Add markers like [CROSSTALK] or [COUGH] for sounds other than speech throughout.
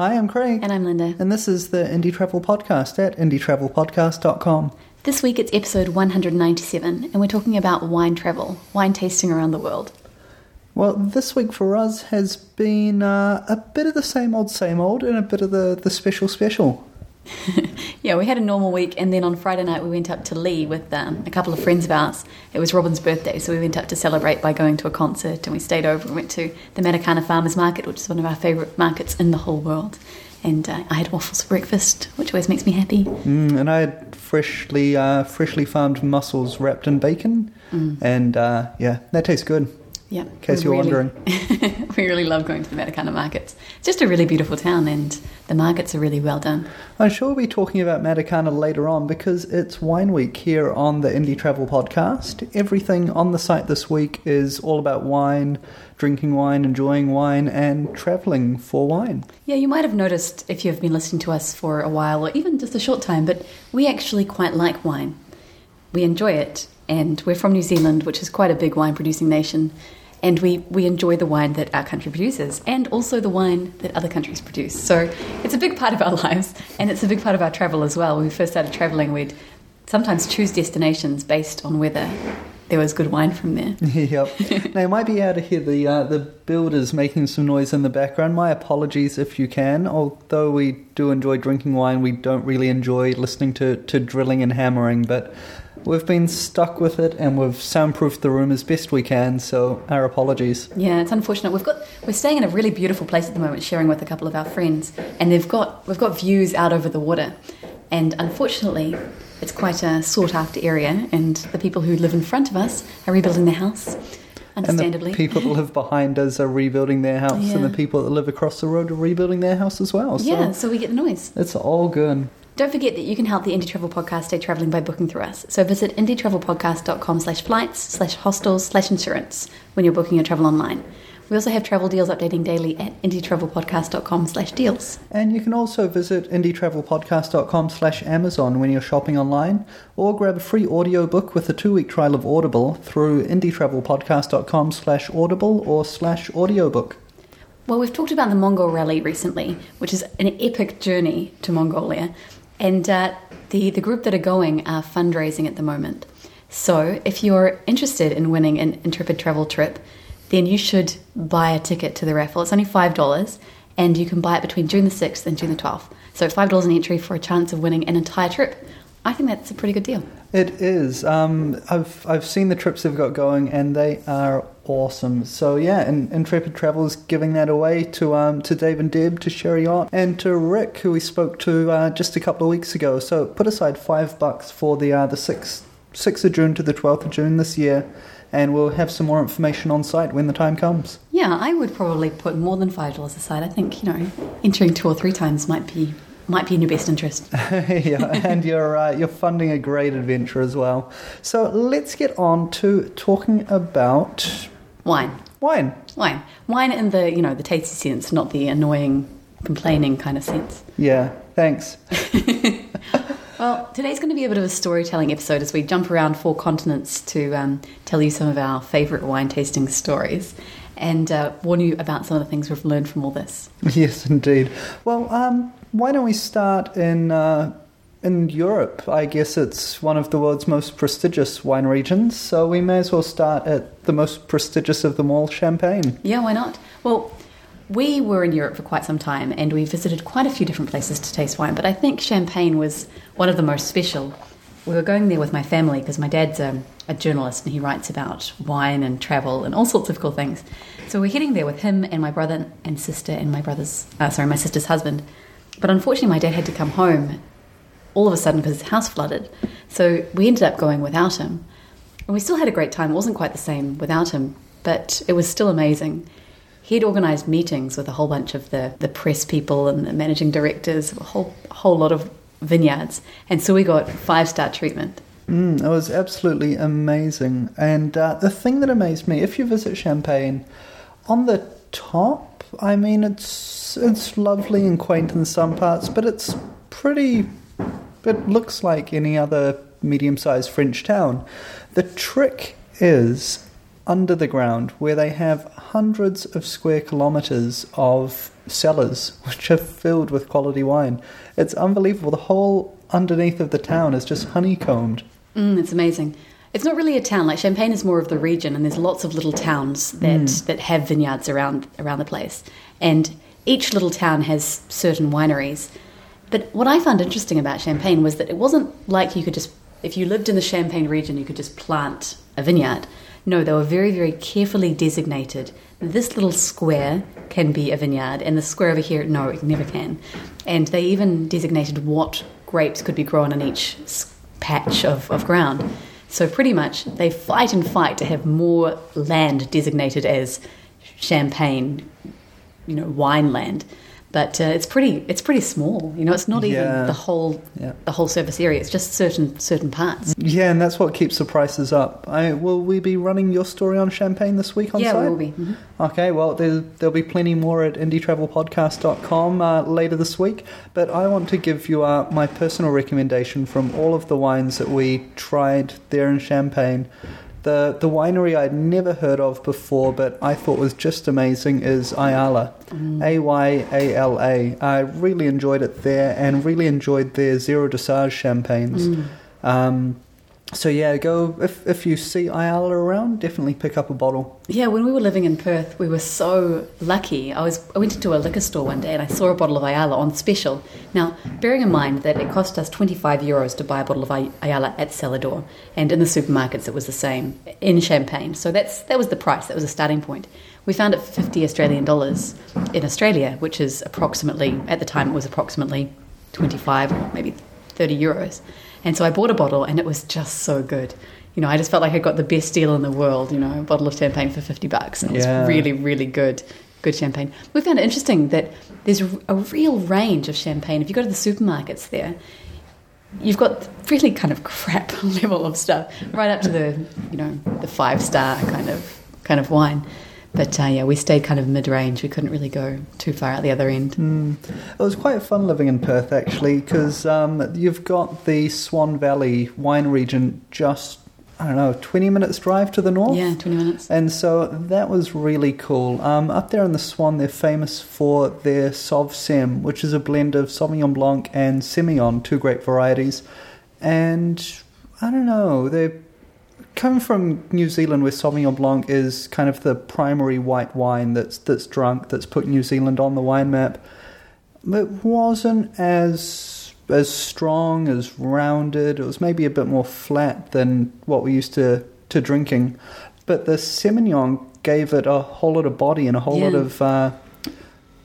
Hi, I'm Craig. And I'm Linda. And this is the Indie Travel Podcast at indietravelpodcast.com. This week it's episode 197, and we're talking about wine travel, wine tasting around the world. Well, this week for us has been uh, a bit of the same old, same old, and a bit of the, the special, special. [LAUGHS] yeah, we had a normal week, and then on Friday night we went up to Leigh with um, a couple of friends of ours. It was Robin's birthday, so we went up to celebrate by going to a concert, and we stayed over and went to the Matakana Farmers Market, which is one of our favourite markets in the whole world. And uh, I had waffles for breakfast, which always makes me happy. Mm, and I had freshly uh, freshly farmed mussels wrapped in bacon, mm. and uh, yeah, that tastes good. Yeah. In case you're really, wondering. [LAUGHS] we really love going to the Matakana markets. It's just a really beautiful town and the markets are really well done. I'm sure we'll be talking about Matakana later on because it's Wine Week here on the Indie Travel Podcast. Everything on the site this week is all about wine, drinking wine, enjoying wine, and traveling for wine. Yeah, you might have noticed if you've been listening to us for a while or even just a short time, but we actually quite like wine. We enjoy it and we're from New Zealand, which is quite a big wine producing nation and we, we enjoy the wine that our country produces and also the wine that other countries produce. So it's a big part of our [LAUGHS] lives and it's a big part of our travel as well. When we first started traveling, we'd sometimes choose destinations based on whether there was good wine from there. [LAUGHS] yep. [LAUGHS] now you might be able to hear the uh, the builders making some noise in the background. My apologies if you can. Although we do enjoy drinking wine, we don't really enjoy listening to, to drilling and hammering. But We've been stuck with it and we've soundproofed the room as best we can, so our apologies. Yeah, it's unfortunate. We've got we're staying in a really beautiful place at the moment, sharing with a couple of our friends, and they've got we've got views out over the water. And unfortunately, it's quite a sought after area and the people who live in front of us are rebuilding their house. Understandably. And the people that live behind us are rebuilding their house, yeah. and the people that live across the road are rebuilding their house as well. So yeah, so we get the noise. It's all good. Don't forget that you can help the Indie Travel Podcast stay travelling by booking through us. So visit indietravelpodcast.com slash flights, slash hostels, slash insurance when you're booking your travel online. We also have travel deals updating daily at indietravelpodcast.com slash deals. And you can also visit indietravelpodcast.com slash Amazon when you're shopping online, or grab a free audiobook with a two-week trial of Audible through indietravelpodcast.com slash audible or slash audiobook. Well, we've talked about the Mongol Rally recently, which is an epic journey to Mongolia. And uh, the, the group that are going are fundraising at the moment. So if you're interested in winning an Intrepid travel trip, then you should buy a ticket to the raffle. It's only $5 and you can buy it between June the 6th and June the 12th. So $5 an entry for a chance of winning an entire trip. I think that's a pretty good deal. It is. Um, I've I've seen the trips they've got going, and they are awesome. So yeah, and Intrepid Travel's giving that away to um to Dave and Deb, to Sherry Ott, and to Rick, who we spoke to uh, just a couple of weeks ago. So put aside five bucks for the uh, the sixth sixth of June to the twelfth of June this year. And we'll have some more information on site when the time comes. Yeah, I would probably put more than five dollars aside. I think you know, entering two or three times might be might be in your best interest. [LAUGHS] yeah, and you're uh, you're funding a great adventure as well. So let's get on to talking about wine. Wine. Wine. Wine in the you know the tasty sense, not the annoying, complaining kind of sense. Yeah. Thanks. [LAUGHS] [LAUGHS] well, today's going to be a bit of a storytelling episode as we jump around four continents to um, tell you some of our favourite wine tasting stories and uh, warn you about some of the things we've learned from all this. [LAUGHS] Yes, indeed. Well, um, why don't we start in uh, in Europe? I guess it's one of the world's most prestigious wine regions, so we may as well start at the most prestigious of them all, Champagne. Yeah, why not? Well, we were in Europe for quite some time, and we visited quite a few different places to taste wine. But I think Champagne was one of the most special. We were going there with my family because my dad's a, a journalist and he writes about wine and travel and all sorts of cool things. So we're heading there with him and my brother and sister and my brother's, uh, sorry, my sister's husband. But unfortunately, my dad had to come home all of a sudden because his house flooded. So we ended up going without him. And we still had a great time. It wasn't quite the same without him, but it was still amazing. He'd organised meetings with a whole bunch of the, the press people and the managing directors, a whole, whole lot of vineyards. And so we got five star treatment. Mm, it was absolutely amazing. And uh, the thing that amazed me, if you visit Champagne, on the top I mean, it's it's lovely and quaint in some parts, but it's pretty. It looks like any other medium-sized French town. The trick is under the ground, where they have hundreds of square kilometers of cellars [LAUGHS] which are filled with quality wine. It's unbelievable. The whole underneath of the town is just honeycombed. Mm, it's amazing. It's not really a town. Like Champagne is more of the region, and there's lots of little towns that that have vineyards around around the place, and each little town has certain wineries. But what I found interesting about Champagne was that it wasn't like you could just, if you lived in the Champagne region, you could just plant a vineyard. No, they were very, very carefully designated. This little square can be a vineyard, and the square over here, no, it never can. And they even designated what grapes could be grown on each patch of, of ground. So pretty much they fight and fight to have more land designated as champagne, you know, wine land. But uh, it's pretty it's pretty small. You know, it's not even Yeah. the whole Yeah. the whole surface area. It's just certain certain parts. Yeah, and that's what keeps the prices up. I, will we be running your story on champagne this week on yeah, site? we will be. Mhm. Okay, well, there, there'll be plenty more at indietravelpodcast.com uh, later this week. But I want to give you uh, my personal recommendation from all of the wines that we tried there in Champagne. The, the winery I'd never heard of before, but I thought was just amazing, is Ayala. A Y A L A. I really enjoyed it there and really enjoyed their Zero Dosage champagnes. Um, so, yeah, go if, if you see Ayala around, definitely pick up a bottle. Yeah, when we were living in Perth, we were so lucky. I was I went into a liquor store one day and I saw a bottle of Ayala on special. Now, bearing in mind that it cost us 25 euros to buy a bottle of Ayala at cellar door, and in the supermarkets it was the same in Champagne. So that's that was the price. That was a starting point. We found it for 50 Australian dollars in Australia, which is approximately at the time it was approximately 25 or maybe 30 euros. And so I bought a bottle and it was just so good. You know, I just felt like I got the best deal in the world, you know, a bottle of champagne for 50 bucks. And it was really, really good, good champagne. We found it interesting that there's a real range of champagne. If you go to the supermarkets there, you've got really kind of crap [LAUGHS] level of stuff, right up to the, you know, the five star kind of kind of wine. But uh, yeah, we stayed kind of mid range. We couldn't really go too far out the other end. Mm. It was quite fun living in Perth actually because um, you've got the Swan Valley wine region just, I don't know, 20 minutes drive to the north. Yeah, 20 minutes. And so that was really cool. Um, up there in the Swan, they're famous for their Sauv Sem, which is a blend of Sauvignon Blanc and Semillon, two great varieties. And I don't know, they come from New Zealand, where Sauvignon Blanc is kind of the primary white wine that's that's drunk, that's put New Zealand on the wine map. It wasn't as as strong, as rounded. It was maybe a bit more flat than what we used to to drinking. But the Semillon gave it a whole lot of body and a whole lot of uh,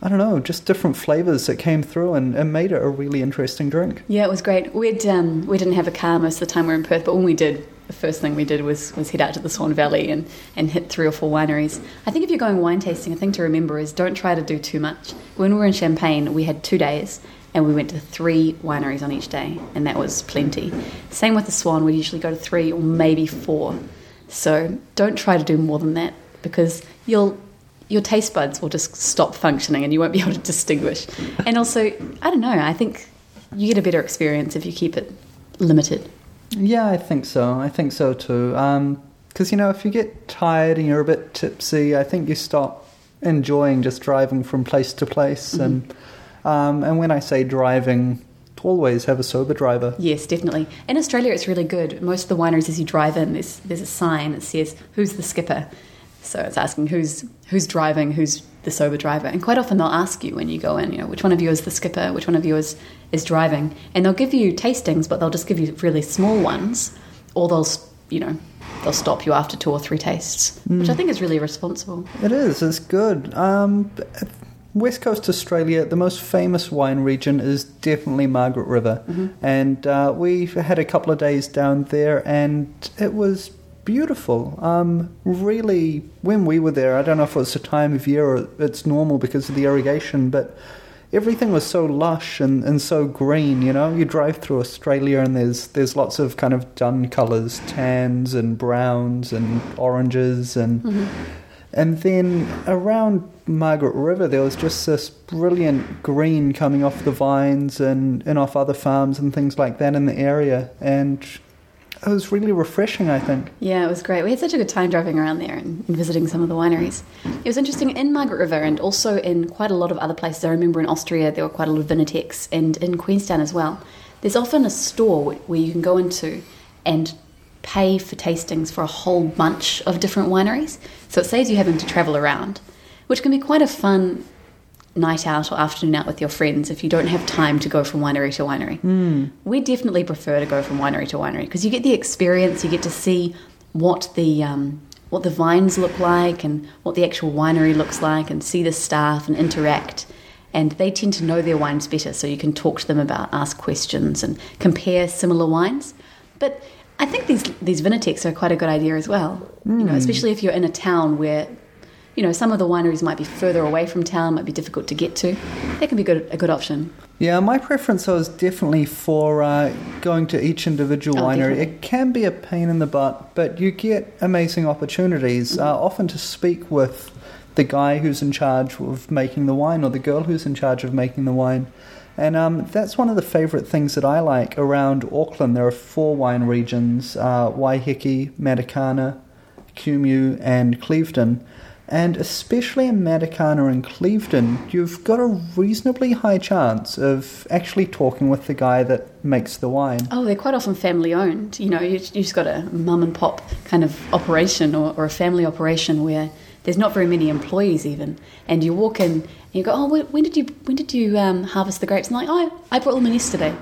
I don't know, just different flavors that came through and, and made it a really interesting drink. Yeah, it was great. We'd um, we didn't have a car most of the time we were in Perth, but when we did, the first thing we did was was head out to the Swan Valley and, and hit three or four wineries. I think if you're going wine tasting, a thing to remember is don't try to do too much. When we were in Champagne, we had two days and we went to three wineries on each day, and that was plenty. Same with the Swan, we usually go to three or maybe four. So don't try to do more than that because you'll your taste buds will just stop functioning and you won't be [LAUGHS] able to distinguish. And also, I don't know, I think you get a better experience if you keep it limited. Yeah, I think so. I think so too. Because, you know, if you get tired and you're a bit tipsy, I think you stop enjoying just driving from place to place. And um, and when I say driving, always have a sober driver. Yes, definitely. In Australia, it's really good. Most of the wineries, as you drive in, there's, there's a sign that says, Who's the skipper? So it's asking who's who's driving, who's the sober driver, and quite often they'll ask you when you go in, you know, which one of you is the skipper, which one of you is is driving, and they'll give you tastings, but they'll just give you really small ones, or they'll you know they'll stop you after two or three tastes, which I think is really responsible. It is. It's good. Um, West Coast Australia, the most famous wine region is definitely Margaret River, and uh, we had a couple of days down there, and it was beautiful. Um, really, when we were there, I don't know if it was the time of year or it's normal because of the irrigation, but everything was so lush and, and so green. You know, you drive through Australia and there's there's lots of kind of dun colours, tans and browns and oranges and. And then around Margaret River, there was just this brilliant green coming off the vines and, and off other farms and things like that in the area. And it was really refreshing. I think. Yeah, it was great. We had such a good time driving around there and, and visiting some of the wineries. It was interesting in Margaret River and also in quite a lot of other places. I remember in Austria there were quite a lot of Vinotheks and in Queenstown as well. There's often a store where you can go into and pay for tastings for a whole bunch of different wineries. So it saves you having to travel around, which can be quite a fun night out or afternoon out with your friends if you don't have time to go from winery to winery. Mm. We definitely prefer to go from winery to winery because you get the experience, you get to see what the um, what the vines look like and what the actual winery looks like, and see the staff and interact. And they tend to know their wines better, so you can talk to them about, ask questions, and compare similar wines. But I think these these vinotheks are quite a good idea as well. Mm. You know, especially if you're in a town where you know, some of the wineries might be further away from town, might be difficult to get to. That can be good, a good option. Yeah, my preference was definitely for uh, going to each individual oh, winery. Definitely. It can be a pain in the butt, but you get amazing opportunities, mm-hmm. uh, often to speak with the guy who's in charge of making the wine or the girl who's in charge of making the wine. And um, that's one of the favourite things that I like around Auckland. There are four wine regions uh, Waiheke, Matakana, Kumeu, and Clevedon. And especially in Matakana and Clevedon, you've got a reasonably high chance of actually talking with the guy that makes the wine. Oh, they're quite often family owned. You know, you, have just got a mum and pop kind of operation or, or, a family operation where there's not very many employees even. And you walk in and you go, oh, when did you when did you um, harvest the grapes? And like, oh, I brought them in yesterday.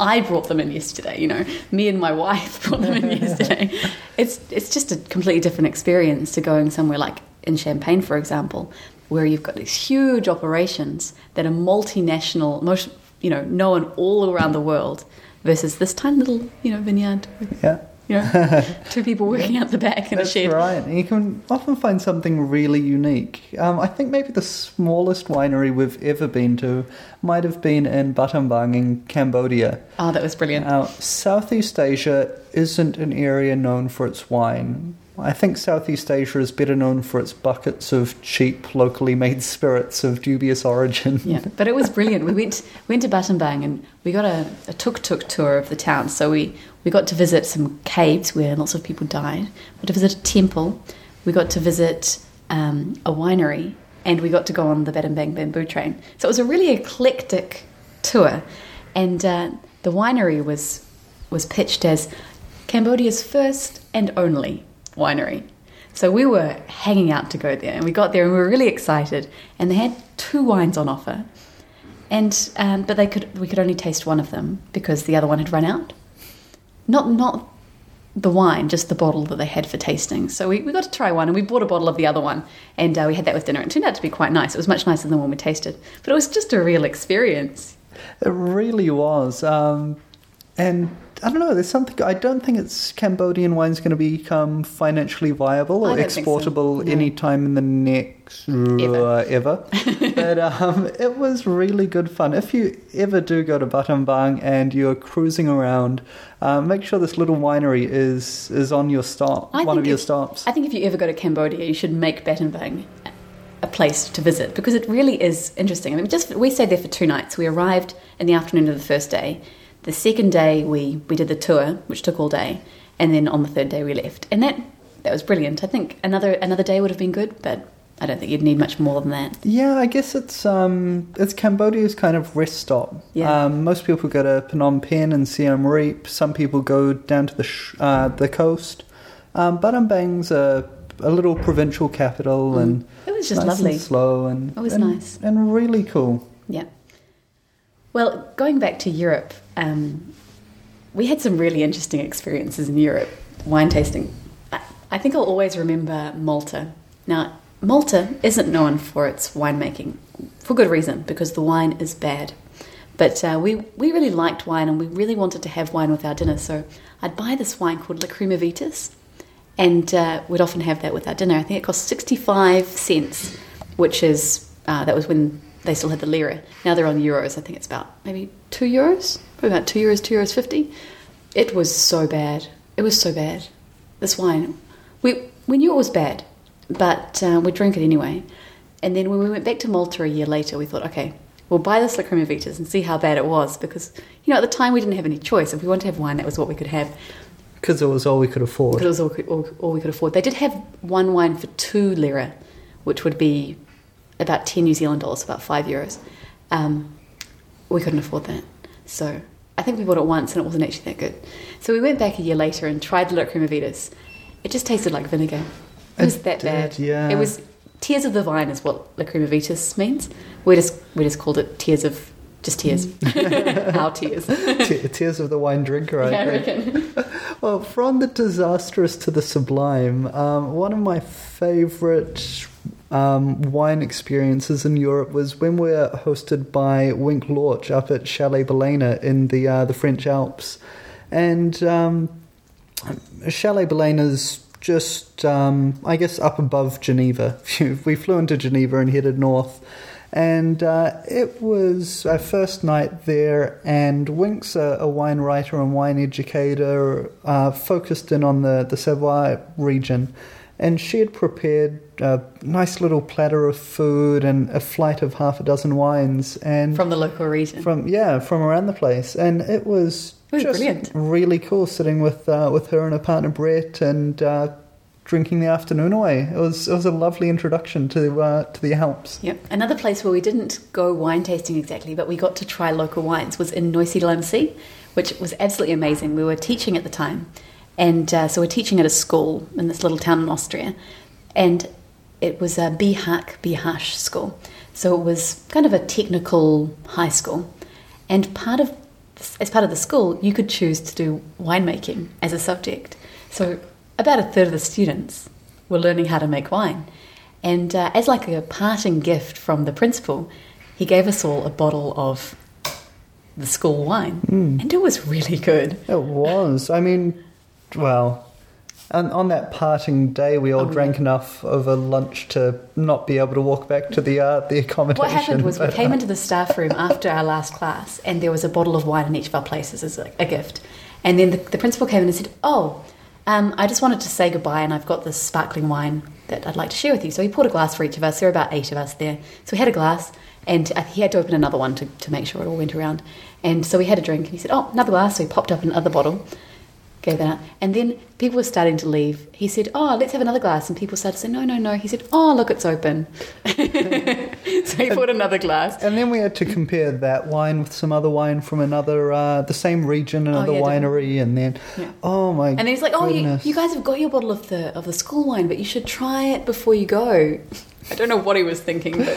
I brought them in yesterday. You know, me and my wife [LAUGHS] brought them in [LAUGHS] yesterday. it's it's just a completely different experience to going somewhere like in Champagne, for example, where you've got these huge operations that are multinational, most, you know, known all around the world, versus this tiny little, you know, vineyard. Yeah. You know, [LAUGHS] two people working out the back in That's a shed. right. And you can often find something really unique. Um, I think maybe the smallest winery we've ever been to might have been in Battambang in Cambodia. Oh, that was brilliant. Uh, Southeast Asia isn't an area known for its wine. I think Southeast Asia is better known for its buckets of cheap, locally made [LAUGHS] spirits of dubious origin. Yeah, but it was [LAUGHS] brilliant. We went went to Battambang and we got a, a tuk tuk tour of the town. So we, we got to visit some caves where lots of people died. We got to visit a temple. We got to visit um, a winery, and we got to go on the Battambang bamboo train. So it was a really eclectic tour, and uh, the winery was was pitched as Cambodia's first and only winery. So we were hanging out to go there, and we got there and we were really excited. And they had two wines on offer, and um, but they could we could only taste one of them because the other one had run out. Not not the wine, just the bottle that they had for tasting. So we, we got to try one, and we bought a bottle of the other one, and uh, we had that with dinner. It turned out to be quite nice. It was much nicer than the one we tasted, but it was just a real experience. It really was, um, and I don't know. There's something. I don't think it's Cambodian wine's going to become financially viable or exportable so. no. anytime in the next ever. Ever. [LAUGHS] but um, it was really good fun. If you ever do go to Battambang and you're cruising around, uh, make sure this little winery is is on your stop, I one of your stops. I think if you ever go to Cambodia, you should make Battambang a place to visit because it really is interesting. I mean, just we stayed there for two nights. We arrived in the afternoon of the first day the second day we, we did the tour, which took all day, and then on the third day we left. And that that was brilliant. I think another another day would have been good, but I don't think you'd need much more than that. Yeah, I guess it's um, it's Cambodia's kind of rest stop. Yeah. Um, most people go to Phnom Penh and Siem Reap. Some people go down to the sh- uh, the coast. Um, Battambang's a, a little provincial capital, mm. and it was just nice lovely, and slow, and it was and, nice and really cool. Yeah. Well, going back to Europe, um, we had some really interesting experiences in Europe, wine tasting. I, I think I'll always remember Malta. Now, Malta isn't known for its winemaking for good reason, because the wine is bad. But uh, we, we really liked wine and we really wanted to have wine with our dinner, so I'd buy this wine called Lacryma Vitis, and uh, we'd often have that with our dinner. I think it cost 65 cents, which is, uh, that was when they still had the lira. Now they're on euros. I think it's about maybe two euros, probably about two euros, two euros fifty. It was so bad. It was so bad. This wine, we we knew it was bad, but uh, we drank it anyway. And then when we went back to Malta a year later, we thought, okay, we'll buy this Lacryma Vitis and see how bad it was because you know at the time we didn't have any choice. If we wanted to have wine, that was what we could have. Because it was all we could afford. because it was all, all, all we could afford. They did have one wine for two lira, which would be about 10 New Zealand dollars, about five euros. Um, we couldn't afford that. So I think we bought it once and it wasn't actually that good. So we went back a year later and tried the Lacryma Vitis. It just tasted like vinegar. It was It that did, bad. yeah. It was tears of the vine is what Lacryma Vitis means. We just we just called it tears of just tears. [LAUGHS] [LAUGHS] Our tears. Te- Tears of the wine drinker, I Yeah, I think. reckon. [LAUGHS] Well, from the disastrous to the sublime, um, one of my favourite um, wine experiences in Europe was when we were hosted by Wink Lorch up at Chalet Belena in the uh, the French Alps, and um, Chalet Balena's just, um, I guess, up above Geneva. [LAUGHS] we flew into Geneva and headed north. And uh, it was our first night there, and Wink's a, a wine writer and wine educator, uh, focused in on the, the Savoy region. And she had prepared a nice little platter of food and a flight of half a dozen wines. And From the local region. from yeah, from around the place, and it was, It was just brilliant. really cool sitting with uh, with her and her partner Brett and uh, drinking the afternoon away. It was it was a lovely introduction to uh, to the Alps. Yep. Another place where we didn't go wine tasting exactly, but we got to try local wines was in Neusiedl which was absolutely amazing. We were teaching at the time, and uh, so we're teaching at a school in this little town in Austria, and it was a BHAC BHASH school. So it was kind of a technical high school, and part of as part of the school, you could choose to do winemaking as a subject. So about a third of the students were learning how to make wine. And uh, as like a parting gift from the principal, he gave us all a bottle of the school wine, and it was really good. It was. I mean, well. And on that parting day, we all Oh, drank yeah. enough over lunch to not be able to walk back to the uh, the accommodation. What happened was we came into the staff room after our last class, and there was a bottle of wine in each of our places as a, a gift. And then the, the principal came in and said, "Oh, um, I just wanted to say goodbye, and I've got this sparkling wine that I'd like to share with you." So he poured a glass for each of us. There were about eight of us there, so we had a glass, and uh, he had to open another one to, to make sure it all went around. And so we had a drink, and he said, "Oh, another glass." So he popped up another bottle. Gave that out. And then people were starting to leave. He said, Oh, let's have another glass. And people started to say, No, no, no. He said, Oh, look, it's open. [LAUGHS] so he poured another glass. And then we had to compare that wine with some other wine from another, uh, the same region, another Oh, yeah, winery, and then, Yeah. oh my god. And then he's like, "Oh, you, you guys have got your bottle of the of the school wine, but you should try it before you go." [LAUGHS] I don't know what he was thinking, but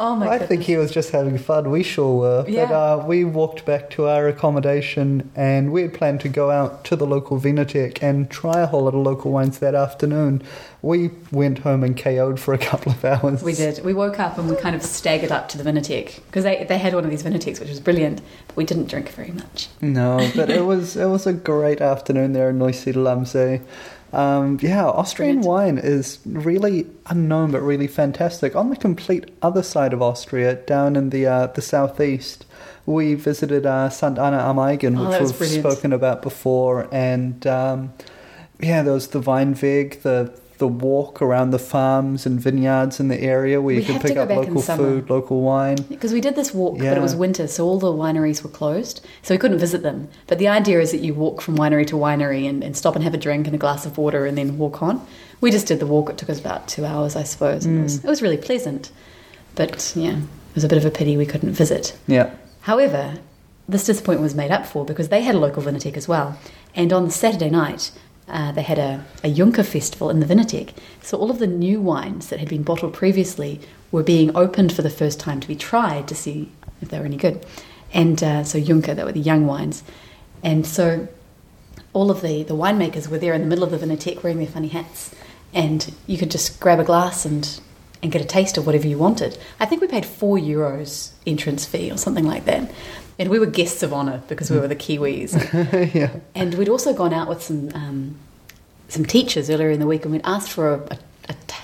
oh my I god! think he was just having fun. We sure were. But Yeah. uh, we walked back to our accommodation and we had planned to go out to the local Vinothek and try a whole lot of local wines that afternoon. We went home and KO'd for a couple of hours. we did. We woke up and we kind of staggered up to the Vinothek because they, they had one of these Vinotheks, which was brilliant. But we didn't drink very much. No, but it was it was a great afternoon there in Neusiedl Um, yeah, Austrian Brilliant. wine is really unknown but really fantastic. On the complete other side of Austria, down in the uh, the southeast, we visited uh, St. Anna am Aigen, Oh, which was we've brilliant. spoken about before, and um, yeah, there was the Weinweg, the the walk around the farms and vineyards in the area where you We could pick up local food, local wine. Because we did this walk, but it was winter, so all the wineries were closed, so we couldn't visit them. But the idea is that you walk from winery to winery and, and stop and have a drink and a glass of water and then walk on. We just did the walk. It took us about two hours, I suppose. And it, was, mm. it was really pleasant. But yeah, it was a bit of a pity we couldn't visit. Yeah. However, this disappointment was made up for because they had a local Vinothek as well. And on the Saturday night, uh, they had a, a Junker festival in the Vinothek. So all of the new wines that had been bottled previously were being opened for the first time to be tried to see if they were any good. And uh, so Junker, that were the young wines. And so all of the, the winemakers were there in the middle of the Vinothek wearing their funny hats. And you could just grab a glass and, and get a taste of whatever you wanted. I think we paid four euros entrance fee or something like that. And we were guests of honour because we were the Kiwis. [LAUGHS] yeah. and we'd also gone out with some, um, some teachers earlier in the week and we'd asked for a, a, a t-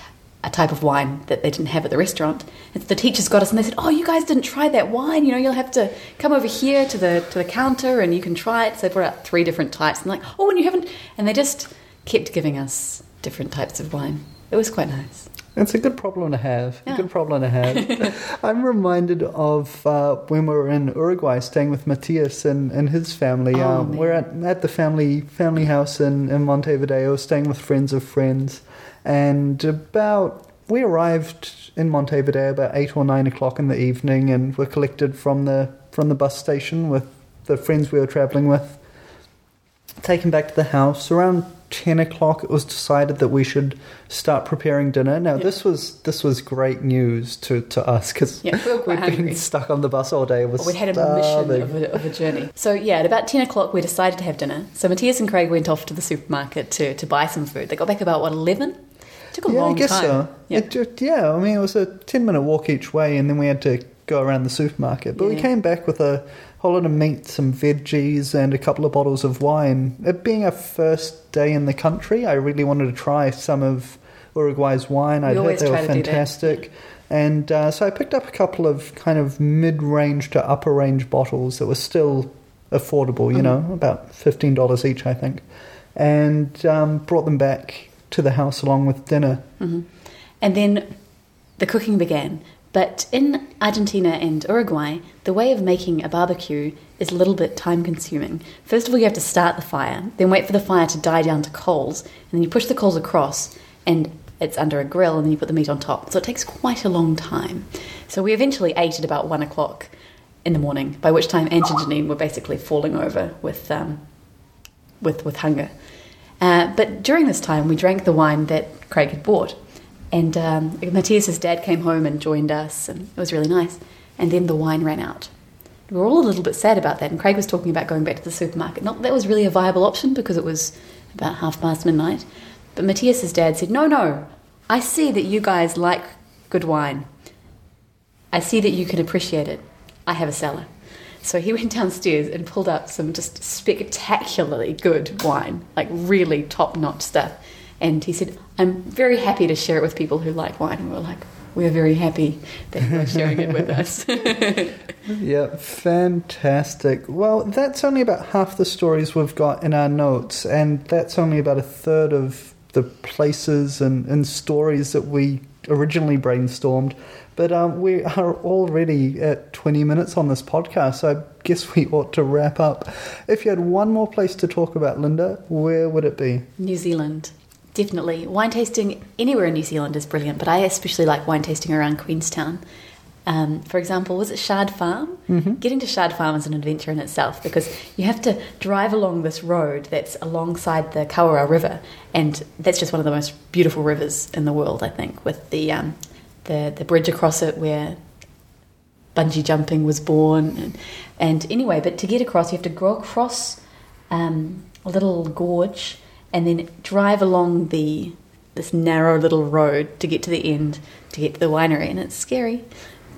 a type of wine that they didn't have at the restaurant. And the teachers got us and they said, "Oh, you guys didn't try that wine. You know, you'll have to come over here to the to the counter and you can try it." So they brought out three different types and like, "Oh, and you haven't," and they just kept giving us different types of wine. It was quite nice. It's a good problem to have. Yeah. A good problem to have. [LAUGHS] I'm reminded of uh, when we were in Uruguay, staying with Matias and, and his family. Oh, um, we're at, at the family family house in, in Montevideo, staying with friends of friends, and about we arrived in Montevideo about eight or nine o'clock in the evening, and were collected from the from the bus station with the friends we were traveling with. Taken back to the house around ten o'clock. It was decided that we should start preparing dinner. Now Yeah. this was this was great news to, to us because Yeah, we quite we'd been stuck on the bus all day. We'd had a mission of a, of a journey. So yeah, at about ten o'clock, we decided to have dinner. So Matthias and Craig went off to the supermarket to, to buy some food. They got back about what eleven. Took a long time. yeah, long I guess time. so. Yeah. It yeah, I mean, it was a 10 minute walk each way, and then we had to go around the supermarket. But we came back with a whole lot of meat, some veggies, and a couple of bottles of wine. It being our first day in the country, I really wanted to try some of Uruguay's wine. I'd heard they were fantastic. And uh, so I picked up a couple of kind of mid range to upper range bottles that were still affordable, you Mhm. know, about $15 each, I think. And um, brought them back to the house along with dinner. hmm And then the cooking began. But in Argentina and Uruguay, the way of making a barbecue is a little bit time consuming. First of all, you have to start the fire, then wait for the fire to die down to coals, and then you push the coals across, and it's under a grill, and then you put the meat on top. So it takes quite a long time. So we eventually ate at about one o'clock in the morning, by which time Ange and Janine were basically falling over with, um, with, with hunger. Uh, but during this time, we drank the wine that Craig had bought. And um, Matthias's dad came home and joined us, and it was really nice. And then the wine ran out. We were all a little bit sad about that, and Craig was talking about going back to the supermarket. Not that was really a viable option because it was about half past midnight. But Matthias's dad said, No, no, I see that you guys like good wine. I see that you can appreciate it. I have a cellar. So he [LAUGHS] went downstairs and pulled up some just spectacularly good wine, like really top notch stuff. And he said, I'm very happy to share it with people who like wine. And we were like, We're very happy that you're sharing it with us. [LAUGHS] Yeah, fantastic. Well, that's only about half the stories we've got in our notes, and that's only about a third of the places and, and stories that we originally brainstormed. But um, we are already at 20 minutes on this podcast, so I guess we ought to wrap up. If you had one more place to talk about, Linda, where would it be? New Zealand. Definitely. Wine tasting anywhere in New Zealand is brilliant, but I especially like wine tasting around Queenstown. Um, for example, was it Chard Farm? Mm-hmm. Getting to Chard Farm is an adventure in itself because you have to drive along this road that's alongside the Kawarau River, and that's just one of the most beautiful rivers in the world, I think, with the um, the the bridge across it where bungee jumping was born. And, and anyway, but to get across, you have to go across um, a little gorge and then drive along the this narrow little road to get to the end to get to the winery, and it's scary,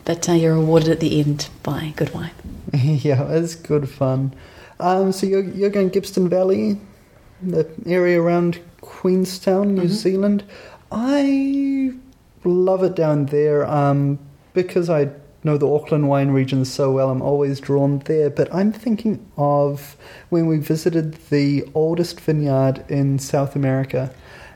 but uh, you're rewarded at the end by good wine. [LAUGHS] yeah, it's good fun. Um, so you're, you're going Gibbston Valley, the area around Queenstown, New Mhm. Zealand. I love it down there um, because I know the Auckland wine region so well. I'm always drawn there. But I'm thinking of when we visited the oldest vineyard in South America.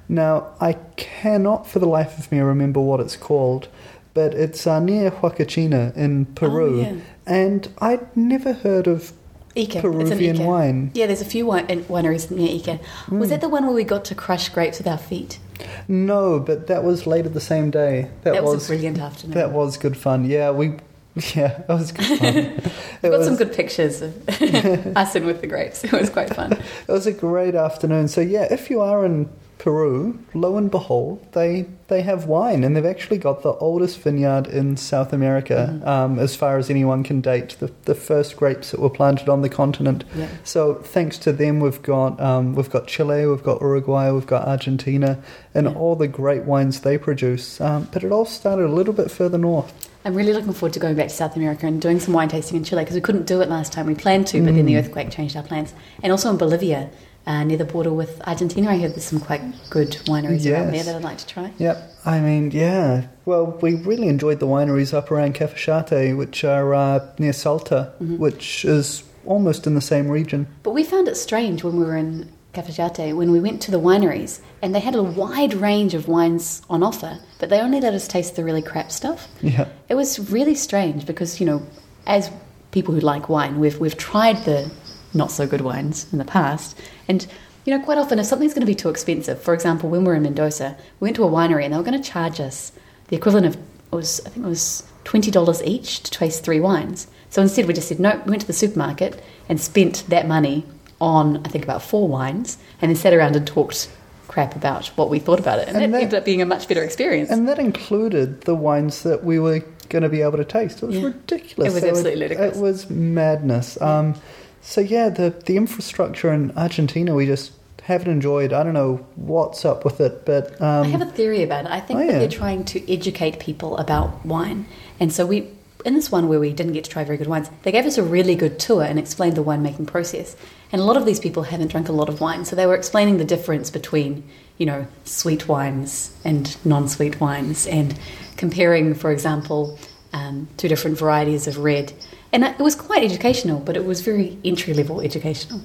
Now, I cannot for the life of me remember what it's called, but it's uh, near Huacachina in Peru. Oh, yeah. And I'd never heard of Ica. Peruvian Ica. wine. Yeah, there's a few wine, wineries near Ica. Was Mm. that the one where we got to crush grapes with our feet? No, but that was later the same day. That, That, was, was, a brilliant afternoon. that was good fun. Yeah, we [LAUGHS] yeah, it was good fun. [LAUGHS] we got was, some good pictures of [LAUGHS] us in with the grapes. It was quite fun. it was a great afternoon. So yeah, if you are in Peru, lo and behold, they they have wine, and they've actually got the oldest vineyard in South America, Mhm. um, as far as anyone can date. The the first grapes that were planted on the continent. Yeah. So thanks to them, we've got um, we've got Chile, we've got Uruguay, we've got Argentina, and Yeah. all the great wines they produce. Um, but it all started a little bit further north. I'm really looking forward to going back to South America and doing some wine tasting in Chile because we couldn't do it last time. We planned to, but then the Mm. earthquake changed our plans. And also in Bolivia, uh, near the border with Argentina, I heard there's some quite good wineries around there that I'd like to try. Yep. I mean, yeah. Well, we really enjoyed the wineries up around Cafayate, which are uh, near Salta, Mhm. which is almost in the same region. But we found it strange when we were in Cafayate when we went to the wineries, and they had a wide range of wines on offer, but they only let us taste the really crap stuff. Yeah. It was really strange because you know, as people who like wine, we've we've tried the not so good wines in the past, and you know, quite often if something's going to be too expensive, for example, when we were in Mendoza, we went to a winery and they were going to charge us the equivalent of it was I think it was twenty dollars each to taste three wines. So instead, we just said no. We went to the supermarket and spent that money on I think about four wines, and then sat around and talked crap about what we thought about it, and, And that, ended up being a much better experience. And that included the wines that we were going to be able to taste. It was Yeah. ridiculous. It was absolutely ludicrous. It was madness. Um, so yeah, the the infrastructure in Argentina we just haven't enjoyed. I don't know what's up with it, but um, I have a theory about it. I think Oh, that yeah. they're trying to educate people about wine. And so we in this one where we didn't get to try very good wines, they gave us a really good tour and explained the winemaking process. And a lot of these people haven't drunk a lot of wine, so they were explaining the difference between, you know, sweet wines and non-sweet wines and comparing, for example, um, two different varieties of red. And it was quite educational, but it was very entry level educational.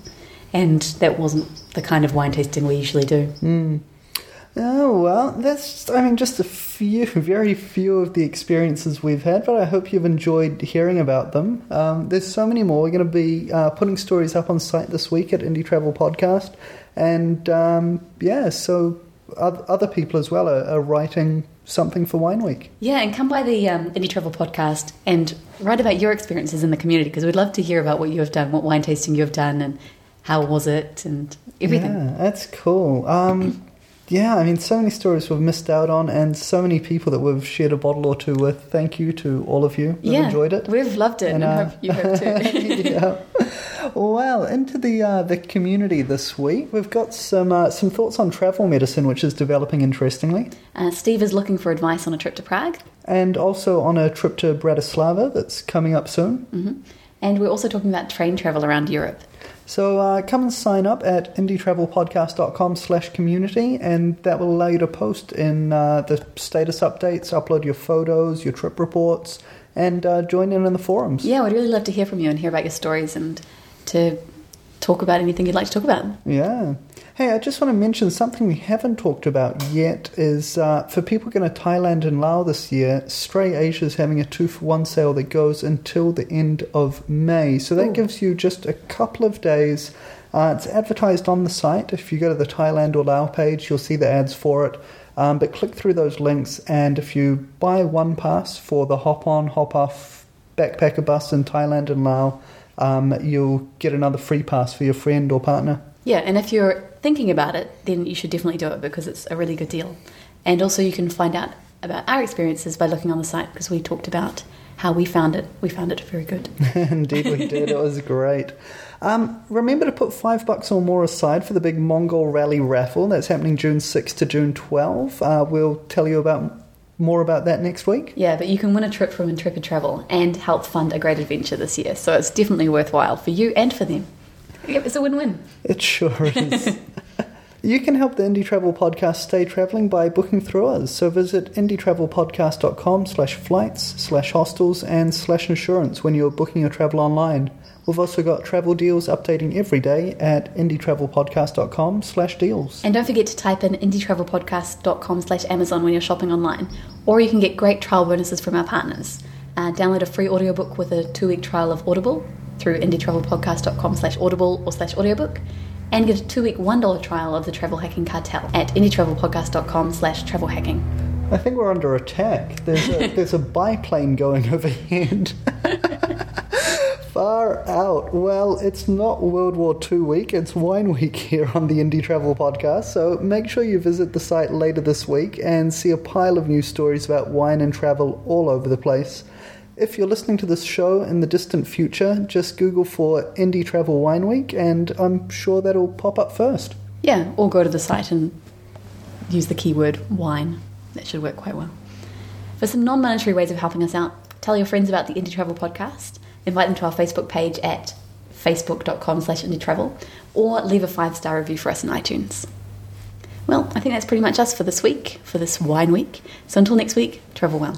And that wasn't the kind of wine tasting we usually do. Oh well, that's I mean just a few, [LAUGHS] very few of the experiences we've had, but I hope you've enjoyed hearing about them. Um, there's so many more. We're going to be uh, putting stories up on site this week at Indie Travel Podcast, and um, yeah, so other people as well are, are writing something for Wine Week. Yeah, and come by the um, Indie Travel podcast and write about your experiences in the community because we'd love to hear about what you have done, what wine tasting you have done, and how was it, and everything. Yeah, that's cool. Um, yeah, I mean, so many stories we've missed out on, and so many people that we've shared a bottle or two with. Thank you to all of you who've Yeah, enjoyed it. We've loved it, and, And, uh, hope you have too. [LAUGHS] yeah. [LAUGHS] Well, into the uh, the community this week, we've got some uh, some thoughts on travel medicine, which is developing interestingly, uh, Steve is looking for advice on a trip to Prague, and also on a trip to Bratislava that's coming up soon. hmm and we're also talking about train travel around Europe. So uh, come and sign up at indietravelpodcast.com slash community and that will allow you to post in uh, the status updates, upload your photos, your trip reports, and uh, join in on the forums. Yeah, we'd really love to hear from you and hear about your stories and to talk about anything you'd like to talk about. Yeah. Hey, I just want to mention something we haven't talked about yet is uh, for people going to Thailand and Laos this year, Stray Asia is having a two for one sale that goes until the end of May. So that Ooh. gives you just a couple of days. Uh, it's advertised on the site. If you go to the Thailand or Laos page, you'll see the ads for it. Um, but click through those links, and if you buy one pass for the hop on, hop off backpacker bus in Thailand and Laos, um, you'll get another free pass for your friend or partner. Yeah, and if you're thinking about it, then you should definitely do it because it's a really good deal. And also, you can find out about our experiences by looking on the site because we talked about how we found it. We found it very good. [LAUGHS] Indeed, we did. It was great. Um, remember to put five bucks or more aside for the big Mongol Rally raffle. That's happening June 6 to June 12. Uh, we'll tell you about more about that next week. Yeah, but you can win a trip from Intrepid Travel and help fund a great adventure this year. So it's definitely worthwhile for you and for them. Yep, it's a win-win. It sure is. [LAUGHS] you can help the Indie Travel Podcast stay travelling by booking through us. So visit indietravelpodcast.com slash flights slash hostels and slash insurance when you're booking your travel online. We've also got travel deals updating every day at indietravelpodcast.com slash deals. And don't forget to type in indietravelpodcast.com slash Amazon when you're shopping online. Or you can get great trial bonuses from our partners. Uh, download a free audiobook with a two-week trial of Audible through indietravelpodcast.com slash audible or slash audiobook. And get a two-week $1 trial of the Travel Hacking Cartel at indietravelpodcast.com slash travel hacking. I think we're under attack. There's a, [LAUGHS] there's a biplane going [LAUGHS] overhead. Far out. Well, it's not World War II week, it's Wine Week [LAUGHS] here on the Indie Travel Podcast. So make sure you visit the site later this week and see a pile of news stories about wine and travel all over the place. If you're listening to this show in the distant future, just Google for Indie Travel Wine Week and I'm sure that'll pop up first. Yeah, or go to the site and use the keyword wine. That should work quite well. For some non monetary ways of helping us out, tell your friends about the Indie Travel podcast, invite them to our Facebook page at facebook.com slash indie travel, or leave a five star review for us in iTunes. Well, I think that's pretty much us for this week, for this wine week. So until next week, travel well.